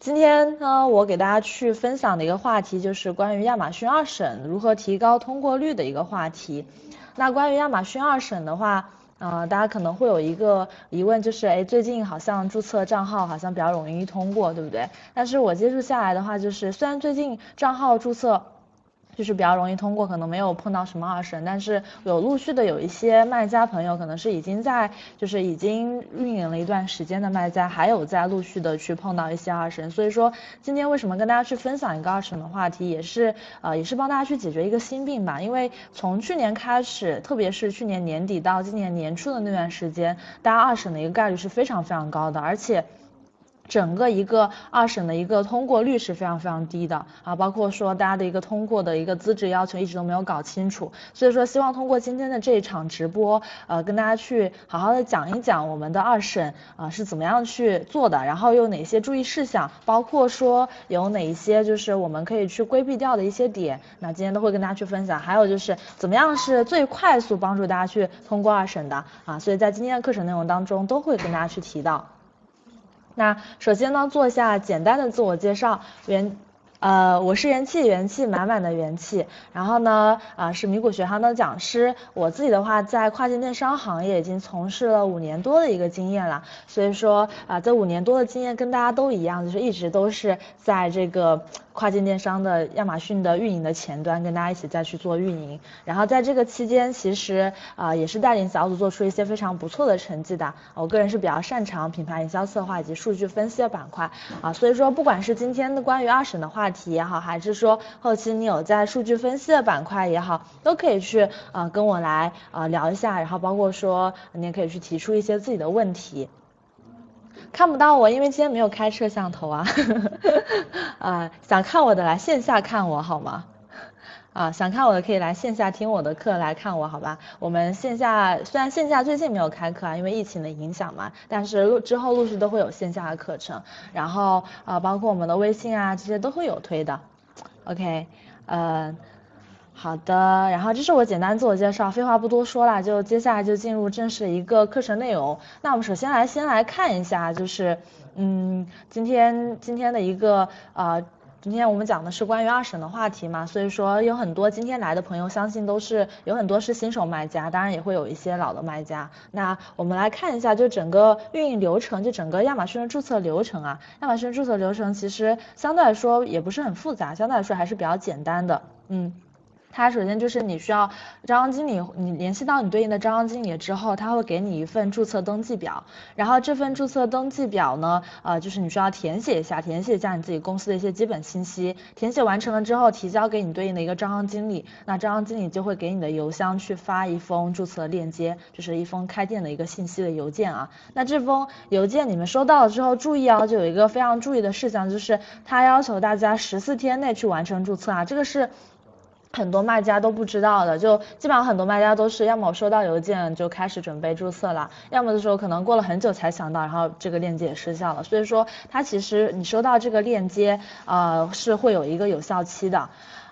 今天呢，我给大家去分享的一个话题就是关于亚马逊二审如何提高通过率的一个话题。那关于亚马逊二审的话，呃，大家可能会有一个疑问，就是哎，最近好像注册账号好像比较容易通过，对不对？但是我接触下来的话，就是虽然最近账号注册。就是比较容易通过，可能没有碰到什么二审，但是有陆续的有一些卖家朋友，可能是已经在就是已经运营了一段时间的卖家，还有在陆续的去碰到一些二审，所以说今天为什么跟大家去分享一个二审的话题，也是呃也是帮大家去解决一个心病吧，因为从去年开始，特别是去年年底到今年年初的那段时间，大家二审的一个概率是非常非常高的，而且。整个一个二审的一个通过率是非常非常低的啊，包括说大家的一个通过的一个资质要求一直都没有搞清楚，所以说希望通过今天的这一场直播，呃，跟大家去好好的讲一讲我们的二审啊是怎么样去做的，然后有哪些注意事项，包括说有哪一些就是我们可以去规避掉的一些点，那今天都会跟大家去分享，还有就是怎么样是最快速帮助大家去通过二审的啊，所以在今天的课程内容当中都会跟大家去提到。那首先呢，做一下简单的自我介绍，原，呃，我是元气，元气满满的元气。然后呢，啊，是米谷学堂的讲师。我自己的话，在跨境电商行业已经从事了五年多的一个经验了。所以说，啊，这五年多的经验跟大家都一样，就是一直都是在这个。跨境电商的亚马逊的运营的前端，跟大家一起再去做运营。然后在这个期间，其实啊也是带领小组做出一些非常不错的成绩的。我个人是比较擅长品牌营销策划以及数据分析的板块啊，所以说不管是今天的关于二审的话话题也好，还是说后期你有在数据分析的板块也好，都可以去啊跟我来啊聊一下。然后包括说你也可以去提出一些自己的问题。看不到我，因为今天没有开摄像头啊。啊，想看我的来线下看我好吗？啊，想看我的可以来线下听我的课来看我好吧？我们线下虽然线下最近没有开课啊，因为疫情的影响嘛，但是陆之后陆续都会有线下的课程，然后啊，包括我们的微信啊这些都会有推的。OK，呃。好的，然后这是我简单自我介绍，废话不多说了，就接下来就进入正式的一个课程内容。那我们首先来先来看一下，就是嗯，今天今天的一个啊，今天我们讲的是关于二审的话题嘛，所以说有很多今天来的朋友，相信都是有很多是新手卖家，当然也会有一些老的卖家。那我们来看一下，就整个运营流程，就整个亚马逊的注册流程啊，亚马逊注册流程其实相对来说也不是很复杂，相对来说还是比较简单的，嗯。它首先就是你需要招商经理，你联系到你对应的招商经理之后，他会给你一份注册登记表，然后这份注册登记表呢，呃，就是你需要填写一下，填写一下你自己公司的一些基本信息，填写完成了之后，提交给你对应的一个招商经理，那招商经理就会给你的邮箱去发一封注册链接，就是一封开店的一个信息的邮件啊。那这封邮件你们收到了之后，注意啊，就有一个非常注意的事项，就是他要求大家十四天内去完成注册啊，这个是。很多卖家都不知道的，就基本上很多卖家都是要么收到邮件就开始准备注册了，要么的时候可能过了很久才想到，然后这个链接也失效了。所以说它其实你收到这个链接，呃是会有一个有效期的。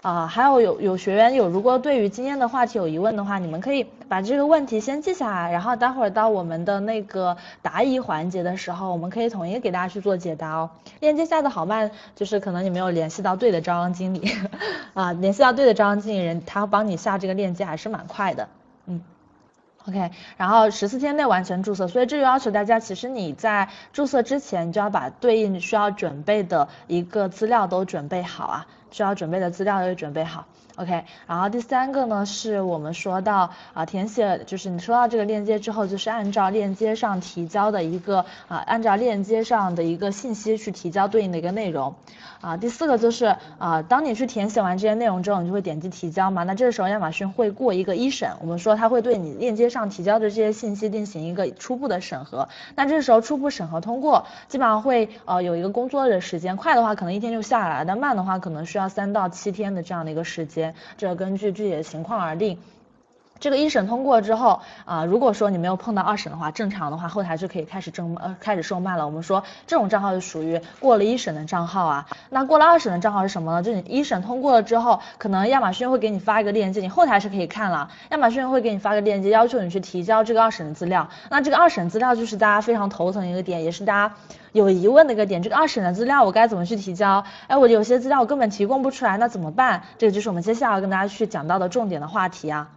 啊，还有有有学员有，如果对于今天的话题有疑问的话，你们可以把这个问题先记下来，然后待会儿到我们的那个答疑环节的时候，我们可以统一给大家去做解答哦。链接下的好慢，就是可能你没有联系到对的招商经理 啊，联系到对的招商经理人，他帮你下这个链接还是蛮快的，嗯。OK，然后十四天内完成注册，所以这就要求大家，其实你在注册之前，你就要把对应需要准备的一个资料都准备好啊。需要准备的资料都准备好。，OK。然后第三个呢，是我们说到啊，填写就是你收到这个链接之后，就是按照链接上提交的一个啊，按照链接上的一个信息去提交对应的一个内容啊。第四个就是啊，当你去填写完这些内容之后，你就会点击提交嘛。那这时候亚马逊会过一个一审，我们说它会对你链接上提交的这些信息进行一个初步的审核。那这时候初步审核通过，基本上会呃有一个工作的时间，快的话可能一天就下来了，但慢的话可能需要。三到七天的这样的一个时间，这根据具体的情况而定。这个一审通过之后啊，如果说你没有碰到二审的话，正常的话后台就可以开始正呃开始售卖了。我们说这种账号就属于过了一审的账号啊。那过了二审的账号是什么呢？就你一审通过了之后，可能亚马逊会给你发一个链接，你后台是可以看了。亚马逊会给你发个链接，要求你去提交这个二审的资料。那这个二审资料就是大家非常头疼一个点，也是大家有疑问的一个点。这个二审的资料我该怎么去提交？哎，我有些资料我根本提供不出来，那怎么办？这个就是我们接下来要跟大家去讲到的重点的话题啊。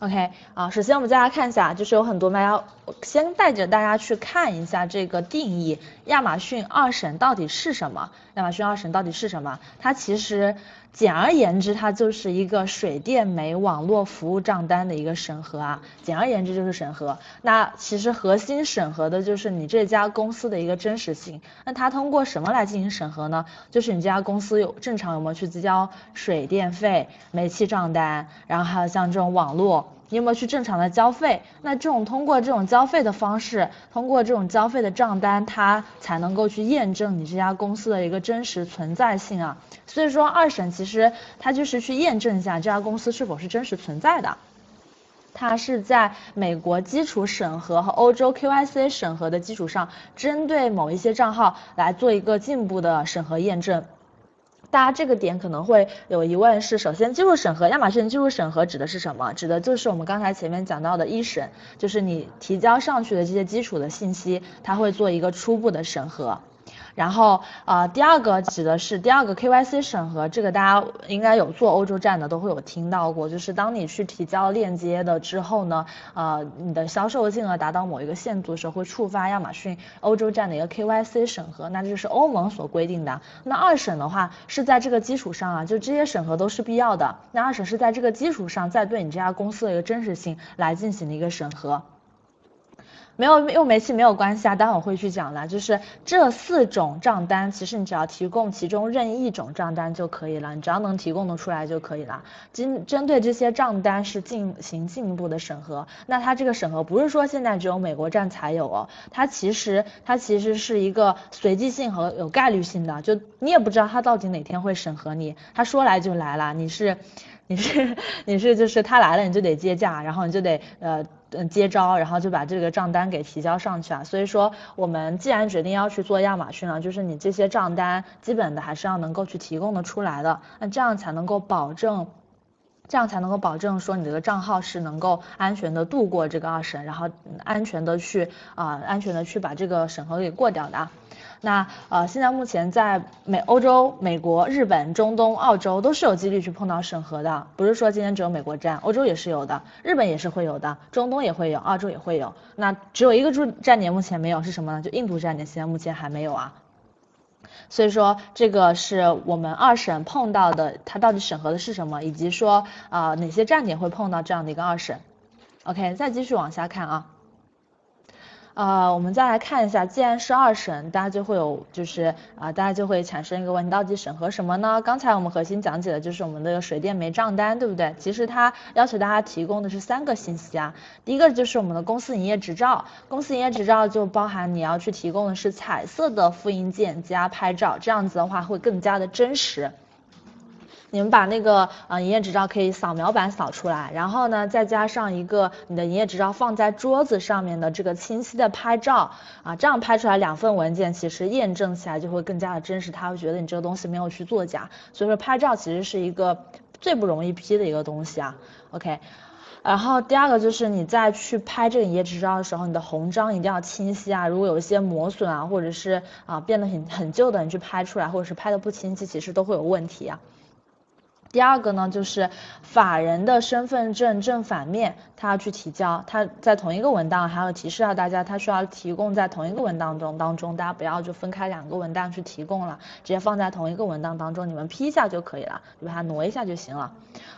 OK，啊，首先我们再来看一下，就是有很多卖家先带着大家去看一下这个定义，亚马逊二审到底是什么？亚马逊二审到底是什么？它其实简而言之，它就是一个水电煤网络服务账单的一个审核啊，简而言之就是审核。那其实核心审核的就是你这家公司的一个真实性。那它通过什么来进行审核呢？就是你这家公司有正常有没有去交水电费、煤气账单，然后还有像这种网络。你有没有去正常的交费？那这种通过这种交费的方式，通过这种交费的账单，它才能够去验证你这家公司的一个真实存在性啊。所以说二审其实它就是去验证一下这家公司是否是真实存在的。它是在美国基础审核和欧洲 KYC 审核的基础上，针对某一些账号来做一个进一步的审核验证。大家这个点可能会有疑问，是首先技术审核，亚马逊技术审核指的是什么？指的就是我们刚才前面讲到的一审，就是你提交上去的这些基础的信息，它会做一个初步的审核。然后啊，第二个指的是第二个 KYC 审核，这个大家应该有做欧洲站的都会有听到过，就是当你去提交链接的之后呢，呃，你的销售金额达到某一个限度的时候，会触发亚马逊欧洲站的一个 KYC 审核，那这就是欧盟所规定的。那二审的话是在这个基础上啊，就这些审核都是必要的，那二审是在这个基础上再对你这家公司的一个真实性来进行的一个审核。没有用煤气没有关系啊，待会儿会去讲的。就是这四种账单，其实你只要提供其中任意一种账单就可以了，你只要能提供的出来就可以了。针针对这些账单是进行进一步的审核。那它这个审核不是说现在只有美国站才有哦，它其实它其实是一个随机性和有概率性的，就你也不知道它到底哪天会审核你，他说来就来了，你是你是你是就是他来了你就得接驾，然后你就得呃。嗯，接招，然后就把这个账单给提交上去啊。所以说，我们既然决定要去做亚马逊了，就是你这些账单基本的还是要能够去提供的出来的，那这样才能够保证，这样才能够保证说你这个账号是能够安全的度过这个二审，然后安全的去啊，安全的去把这个审核给过掉的。那呃，现在目前在美、欧洲、美国、日本、中东、澳洲都是有几率去碰到审核的，不是说今天只有美国站，欧洲也是有的，日本也是会有的，中东也会有，澳洲也会有。那只有一个驻站点目前没有是什么呢？就印度站点现在目前还没有啊。所以说这个是我们二审碰到的，它到底审核的是什么，以及说啊哪些站点会碰到这样的一个二审。OK，再继续往下看啊。呃，我们再来看一下，既然是二审，大家就会有就是啊，大家就会产生一个问题，到底审核什么呢？刚才我们核心讲解的就是我们的水电煤账单，对不对？其实它要求大家提供的是三个信息啊，第一个就是我们的公司营业执照，公司营业执照就包含你要去提供的是彩色的复印件加拍照，这样子的话会更加的真实。你们把那个呃营业执照可以扫描版扫出来，然后呢再加上一个你的营业执照放在桌子上面的这个清晰的拍照啊，这样拍出来两份文件，其实验证起来就会更加的真实，他会觉得你这个东西没有去作假。所以说拍照其实是一个最不容易批的一个东西啊。OK，然后第二个就是你在去拍这个营业执照的时候，你的红章一定要清晰啊，如果有一些磨损啊，或者是啊变得很很旧的，你去拍出来，或者是拍的不清晰，其实都会有问题啊。第二个呢，就是法人的身份证正反面，他要去提交，他在同一个文档，还要提示到大家，他需要提供在同一个文档中当中，大家不要就分开两个文档去提供了，直接放在同一个文档当中，你们批一下就可以了，就把它挪一下就行了。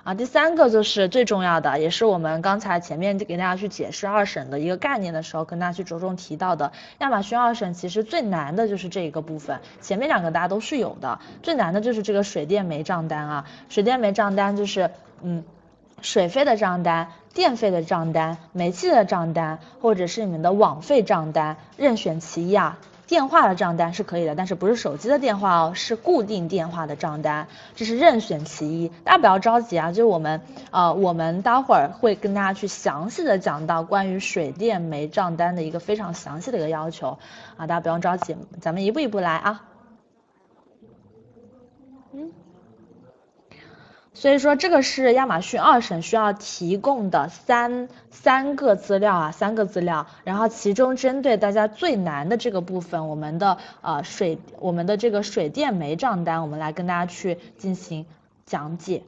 啊，第三个就是最重要的，也是我们刚才前面给大家去解释二审的一个概念的时候，跟大家去着重提到的，亚马逊二审其实最难的就是这一个部分，前面两个大家都是有的，最难的就是这个水电煤账单啊。水水电煤账单就是，嗯，水费的账单、电费的账单、煤气的账单，或者是你们的网费账单，任选其一啊。电话的账单是可以的，但是不是手机的电话哦，是固定电话的账单，这是任选其一。大家不要着急啊，就是我们呃，我们待会儿会跟大家去详细的讲到关于水电煤账单的一个非常详细的一个要求啊，大家不用着急，咱们一步一步来啊。所以说这个是亚马逊二审需要提供的三三个资料啊，三个资料。然后其中针对大家最难的这个部分，我们的呃水我们的这个水电煤账单，我们来跟大家去进行讲解。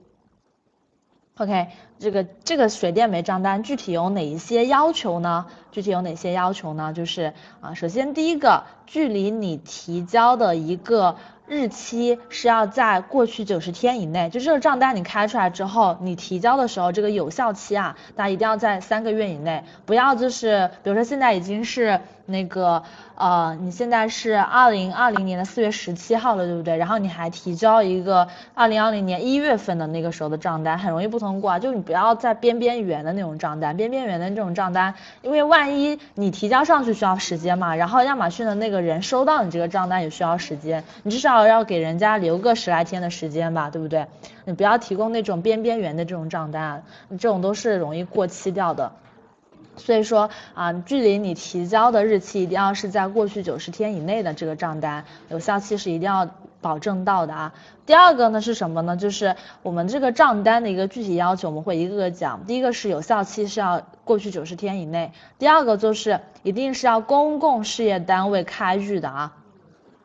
OK，这个这个水电煤账单具体有哪一些要求呢？具体有哪些要求呢？就是啊，首先第一个，距离你提交的一个。日期是要在过去九十天以内，就这个账单你开出来之后，你提交的时候，这个有效期啊，大家一定要在三个月以内，不要就是，比如说现在已经是那个。呃，你现在是二零二零年的四月十七号了，对不对？然后你还提交一个二零二零年一月份的那个时候的账单，很容易不通过啊。就你不要在边边缘的那种账单，边边缘的这种账单，因为万一你提交上去需要时间嘛，然后亚马逊的那个人收到你这个账单也需要时间，你至少要给人家留个十来天的时间吧，对不对？你不要提供那种边边缘的这种账单，这种都是容易过期掉的。所以说啊，距离你提交的日期一定要是在过去九十天以内的这个账单，有效期是一定要保证到的啊。第二个呢是什么呢？就是我们这个账单的一个具体要求，我们会一个个讲。第一个是有效期是要过去九十天以内，第二个就是一定是要公共事业单位开具的啊。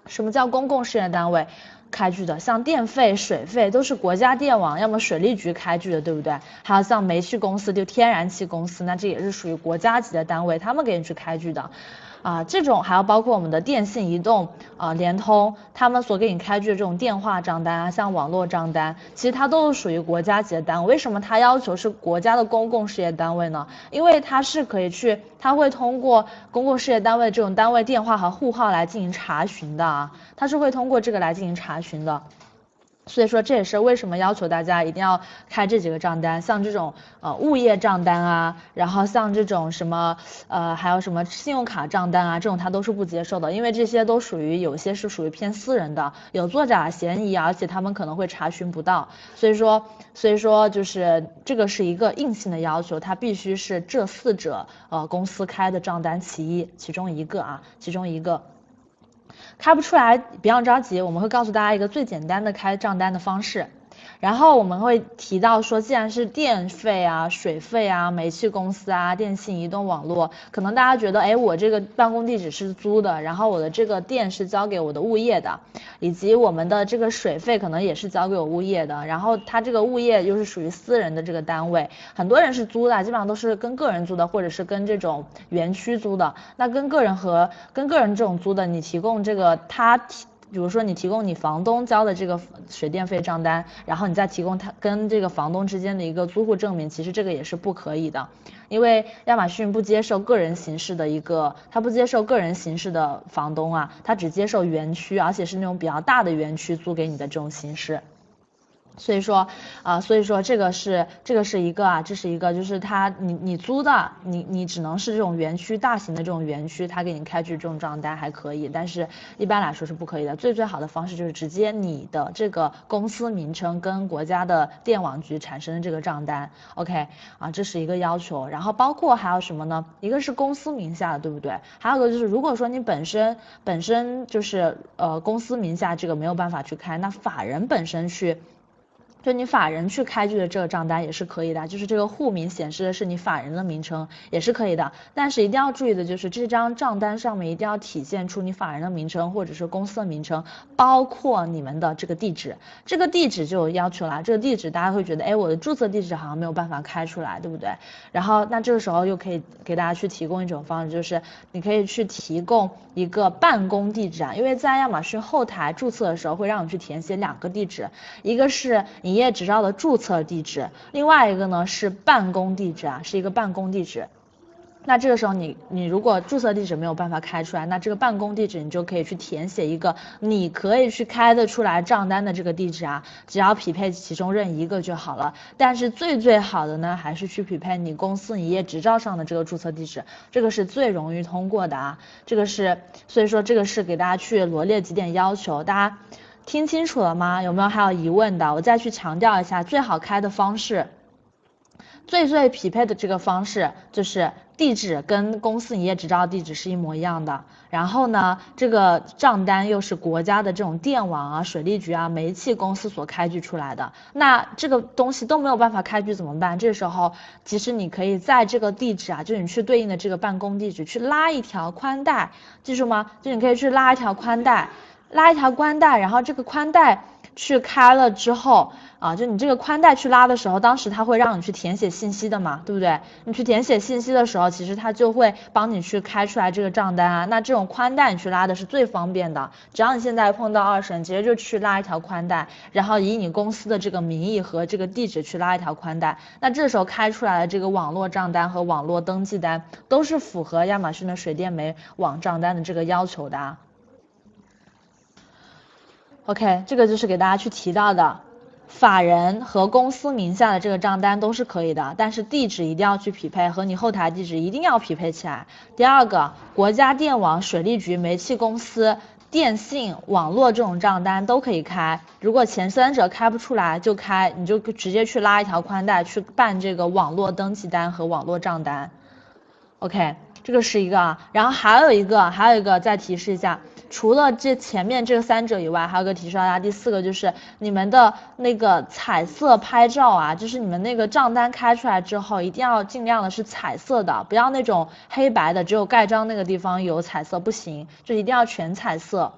什么叫公共事业单位？开具的，像电费、水费都是国家电网要么水利局开具的，对不对？还有像煤气公司，就天然气公司，那这也是属于国家级的单位，他们给你去开具的。啊，这种还要包括我们的电信、移动、啊联通，他们所给你开具的这种电话账单啊，像网络账单，其实它都是属于国家级的单位。为什么它要求是国家的公共事业单位呢？因为它是可以去，它会通过公共事业单位这种单位电话和户号来进行查询的啊，它是会通过这个来进行查询的。所以说这也是为什么要求大家一定要开这几个账单，像这种呃物业账单啊，然后像这种什么呃还有什么信用卡账单啊，这种他都是不接受的，因为这些都属于有些是属于偏私人的，有作假嫌疑，而且他们可能会查询不到，所以说所以说就是这个是一个硬性的要求，它必须是这四者呃公司开的账单其一，其中一个啊，其中一个。开不出来，不要着急，我们会告诉大家一个最简单的开账单的方式。然后我们会提到说，既然是电费啊、水费啊、煤气公司啊、电信、移动网络，可能大家觉得，哎，我这个办公地址是租的，然后我的这个电是交给我的物业的，以及我们的这个水费可能也是交给我物业的，然后他这个物业又是属于私人的这个单位，很多人是租的，基本上都是跟个人租的，或者是跟这种园区租的。那跟个人和跟个人这种租的，你提供这个他提。比如说你提供你房东交的这个水电费账单，然后你再提供他跟这个房东之间的一个租户证明，其实这个也是不可以的，因为亚马逊不接受个人形式的一个，他不接受个人形式的房东啊，他只接受园区，而且是那种比较大的园区租给你的这种形式。所以说啊，所以说这个是这个是一个啊，这是一个就是他你你租的你你只能是这种园区大型的这种园区，他给你开具这种账单还可以，但是一般来说是不可以的。最最好的方式就是直接你的这个公司名称跟国家的电网局产生的这个账单，OK 啊，这是一个要求。然后包括还有什么呢？一个是公司名下的，对不对？还有个就是如果说你本身本身就是呃公司名下这个没有办法去开，那法人本身去。就你法人去开具的这个账单也是可以的，就是这个户名显示的是你法人的名称也是可以的，但是一定要注意的就是这张账单上面一定要体现出你法人的名称或者是公司的名称，包括你们的这个地址，这个地址就有要求了，这个地址大家会觉得，哎，我的注册地址好像没有办法开出来，对不对？然后那这个时候又可以给大家去提供一种方式，就是你可以去提供一个办公地址啊，因为在亚马逊后台注册的时候会让你去填写两个地址，一个是你。营业执照的注册地址，另外一个呢是办公地址啊，是一个办公地址。那这个时候你你如果注册地址没有办法开出来，那这个办公地址你就可以去填写一个你可以去开得出来账单的这个地址啊，只要匹配其中任一个就好了。但是最最好的呢，还是去匹配你公司营业执照上的这个注册地址，这个是最容易通过的啊。这个是所以说这个是给大家去罗列几点要求，大家听清楚了吗？有没有还有疑问的？我再去强调一下，最好开的方式。最最匹配的这个方式就是地址跟公司营业执照地址是一模一样的，然后呢，这个账单又是国家的这种电网啊、水利局啊、煤气公司所开具出来的，那这个东西都没有办法开具怎么办？这时候其实你可以在这个地址啊，就你去对应的这个办公地址去拉一条宽带，记住吗？就你可以去拉一条宽带，拉一条宽带，然后这个宽带去开了之后。啊，就你这个宽带去拉的时候，当时它会让你去填写信息的嘛，对不对？你去填写信息的时候，其实它就会帮你去开出来这个账单啊。那这种宽带你去拉的是最方便的，只要你现在碰到二审，直接就去拉一条宽带，然后以你公司的这个名义和这个地址去拉一条宽带，那这时候开出来的这个网络账单和网络登记单都是符合亚马逊的水电煤网账单的这个要求的。啊。OK，这个就是给大家去提到的。法人和公司名下的这个账单都是可以的，但是地址一定要去匹配，和你后台地址一定要匹配起来。第二个，国家电网、水利局、煤气公司、电信、网络这种账单都可以开。如果前三者开不出来，就开，你就直接去拉一条宽带去办这个网络登记单和网络账单。OK，这个是一个啊，然后还有一个，还有一个再提示一下。除了这前面这三者以外，还有个提示大家，第四个就是你们的那个彩色拍照啊，就是你们那个账单开出来之后，一定要尽量的是彩色的，不要那种黑白的，只有盖章那个地方有彩色不行，就一定要全彩色。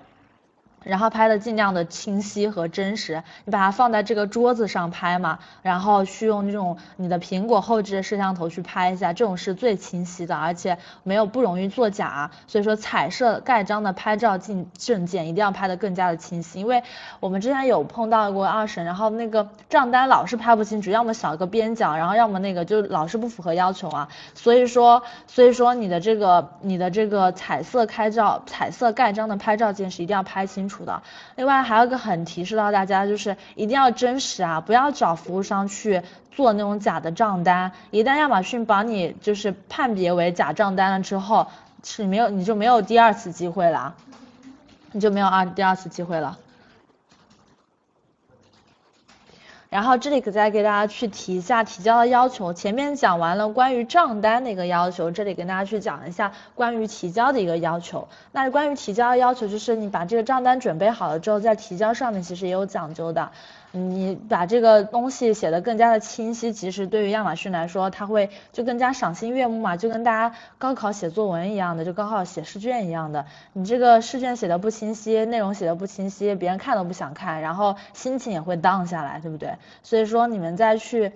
然后拍的尽量的清晰和真实，你把它放在这个桌子上拍嘛，然后去用这种你的苹果后置摄像头去拍一下，这种是最清晰的，而且没有不容易作假。所以说彩色盖章的拍照进证件一定要拍的更加的清晰，因为我们之前有碰到过二审，然后那个账单老是拍不清楚，要么小个边角，然后要么那个就老是不符合要求啊。所以说，所以说你的这个你的这个彩色开照、彩色盖章的拍照件是一定要拍清。楚的，另外还有个很提示到大家，就是一定要真实啊，不要找服务商去做那种假的账单。一旦亚马逊把你就是判别为假账单了之后，是没有你就没有第二次机会了，你就没有二第二次机会了。然后这里可再给大家去提一下提交的要求。前面讲完了关于账单的一个要求，这里跟大家去讲一下关于提交的一个要求。那关于提交的要求，就是你把这个账单准备好了之后，在提交上面其实也有讲究的。你把这个东西写的更加的清晰，其实对于亚马逊来说，它会就更加赏心悦目嘛，就跟大家高考写作文一样的，就高考写试卷一样的。你这个试卷写的不清晰，内容写的不清晰，别人看都不想看，然后心情也会 down 下来，对不对？所以说你们再去。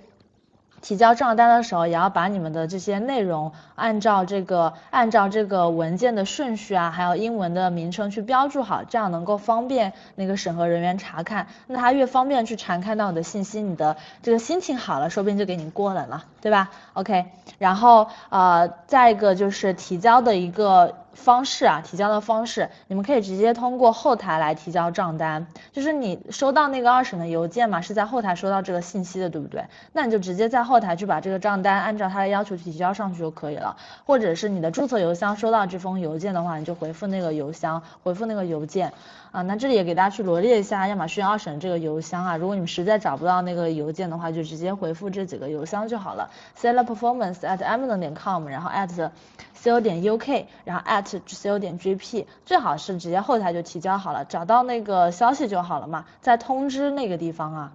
提交账单的时候，也要把你们的这些内容按照这个按照这个文件的顺序啊，还有英文的名称去标注好，这样能够方便那个审核人员查看。那他越方便去查看到你的信息，你的这个心情好了，说不定就给你过了了，对吧？OK，然后呃，再一个就是提交的一个。方式啊，提交的方式，你们可以直接通过后台来提交账单，就是你收到那个二审的邮件嘛，是在后台收到这个信息的，对不对？那你就直接在后台去把这个账单按照他的要求提交上去就可以了，或者是你的注册邮箱收到这封邮件的话，你就回复那个邮箱，回复那个邮件啊。那这里也给大家去罗列一下亚马逊二审这个邮箱啊，如果你们实在找不到那个邮件的话，就直接回复这几个邮箱就好了：seller performance at amazon 点 com，然后 at co 点 uk，然后 at co 点 G.P. 最好是直接后台就提交好了，找到那个消息就好了嘛，在通知那个地方啊。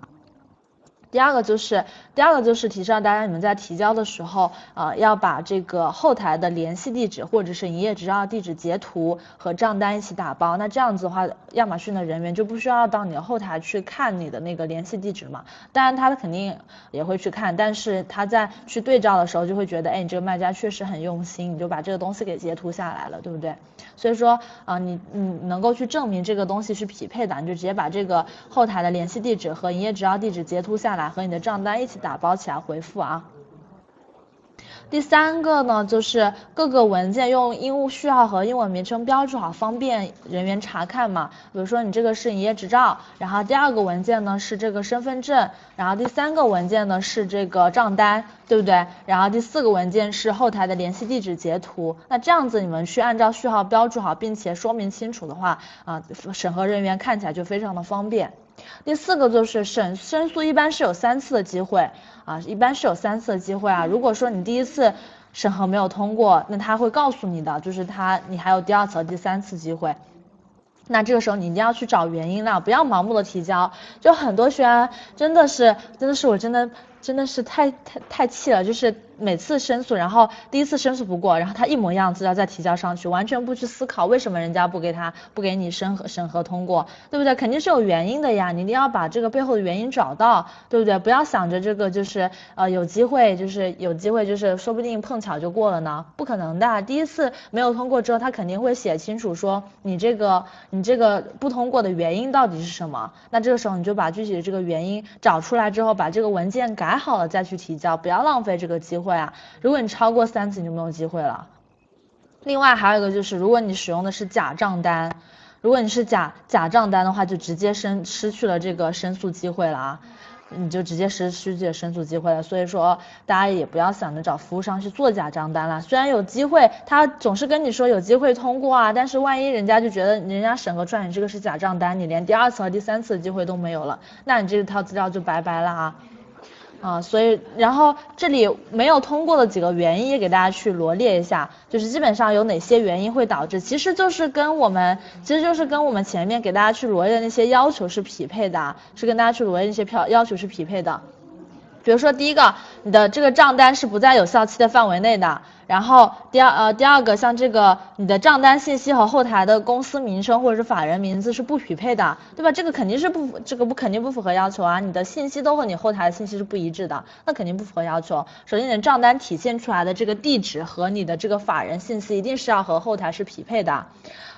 第二个就是，第二个就是提示大家，你们在提交的时候，呃，要把这个后台的联系地址或者是营业执照地址截图和账单一起打包。那这样子的话，亚马逊的人员就不需要到你的后台去看你的那个联系地址嘛。当然，他肯定也会去看，但是他在去对照的时候就会觉得，哎，你这个卖家确实很用心，你就把这个东西给截图下来了，对不对？所以说，啊，你你能够去证明这个东西是匹配的，你就直接把这个后台的联系地址和营业执照地址截图下来，来和你的账单一起打包起来回复啊。第三个呢，就是各个文件用英序号和英文名称标注好，方便人员查看嘛。比如说你这个是营业执照，然后第二个文件呢是这个身份证，然后第三个文件呢是这个账单，对不对？然后第四个文件是后台的联系地址截图。那这样子你们去按照序号标注好，并且说明清楚的话，啊，审核人员看起来就非常的方便。第四个就是审申诉一般是有三次的机会啊，一般是有三次的机会啊。如果说你第一次审核没有通过，那他会告诉你的，就是他你还有第二次和第三次机会。那这个时候你一定要去找原因了，不要盲目的提交。就很多学员真的是，真的是我真的真的是太太太气了，就是。每次申诉，然后第一次申诉不过，然后他一模一样资料再提交上去，完全不去思考为什么人家不给他不给你审核审核通过，对不对？肯定是有原因的呀，你一定要把这个背后的原因找到，对不对？不要想着这个就是呃有机会就是有机会就是说不定碰巧就过了呢，不可能的。第一次没有通过之后，他肯定会写清楚说你这个你这个不通过的原因到底是什么，那这个时候你就把具体的这个原因找出来之后，把这个文件改好了再去提交，不要浪费这个机会。啊，如果你超过三次，你就没有机会了。另外还有一个就是，如果你使用的是假账单，如果你是假假账单的话，就直接申失去了这个申诉机会了啊，你就直接失失去申诉机会了。所以说大家也不要想着找服务商去做假账单了，虽然有机会，他总是跟你说有机会通过啊，但是万一人家就觉得人家审核出来你这个是假账单，你连第二次和第三次的机会都没有了，那你这套资料就拜拜了啊。啊，所以然后这里没有通过的几个原因也给大家去罗列一下，就是基本上有哪些原因会导致，其实就是跟我们其实就是跟我们前面给大家去罗列的那些要求是匹配的，是跟大家去罗列那些票要求是匹配的。比如说第一个，你的这个账单是不在有效期的范围内的。然后第二呃第二个像这个你的账单信息和后台的公司名称或者是法人名字是不匹配的，对吧？这个肯定是不这个不肯定不符合要求啊，你的信息都和你后台的信息是不一致的，那肯定不符合要求。首先你的账单体现出来的这个地址和你的这个法人信息一定是要和后台是匹配的，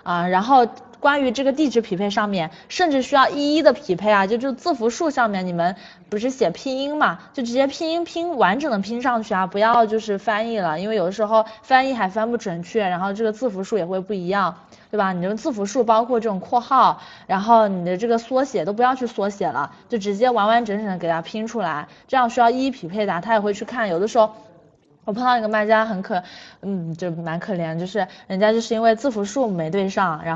啊，然后。关于这个地址匹配上面，甚至需要一一的匹配啊，就就字符数上面，你们不是写拼音嘛，就直接拼音拼完整的拼上去啊，不要就是翻译了，因为有的时时候翻译还翻不准确，然后这个字符数也会不一样，对吧？你的字符数包括这种括号，然后你的这个缩写都不要去缩写了，就直接完完整整的给它拼出来，这样需要一一匹配的，他也会去看，有的时候。我碰到一个卖家很可，嗯，就蛮可怜，就是人家就是因为字符数没对上，然后。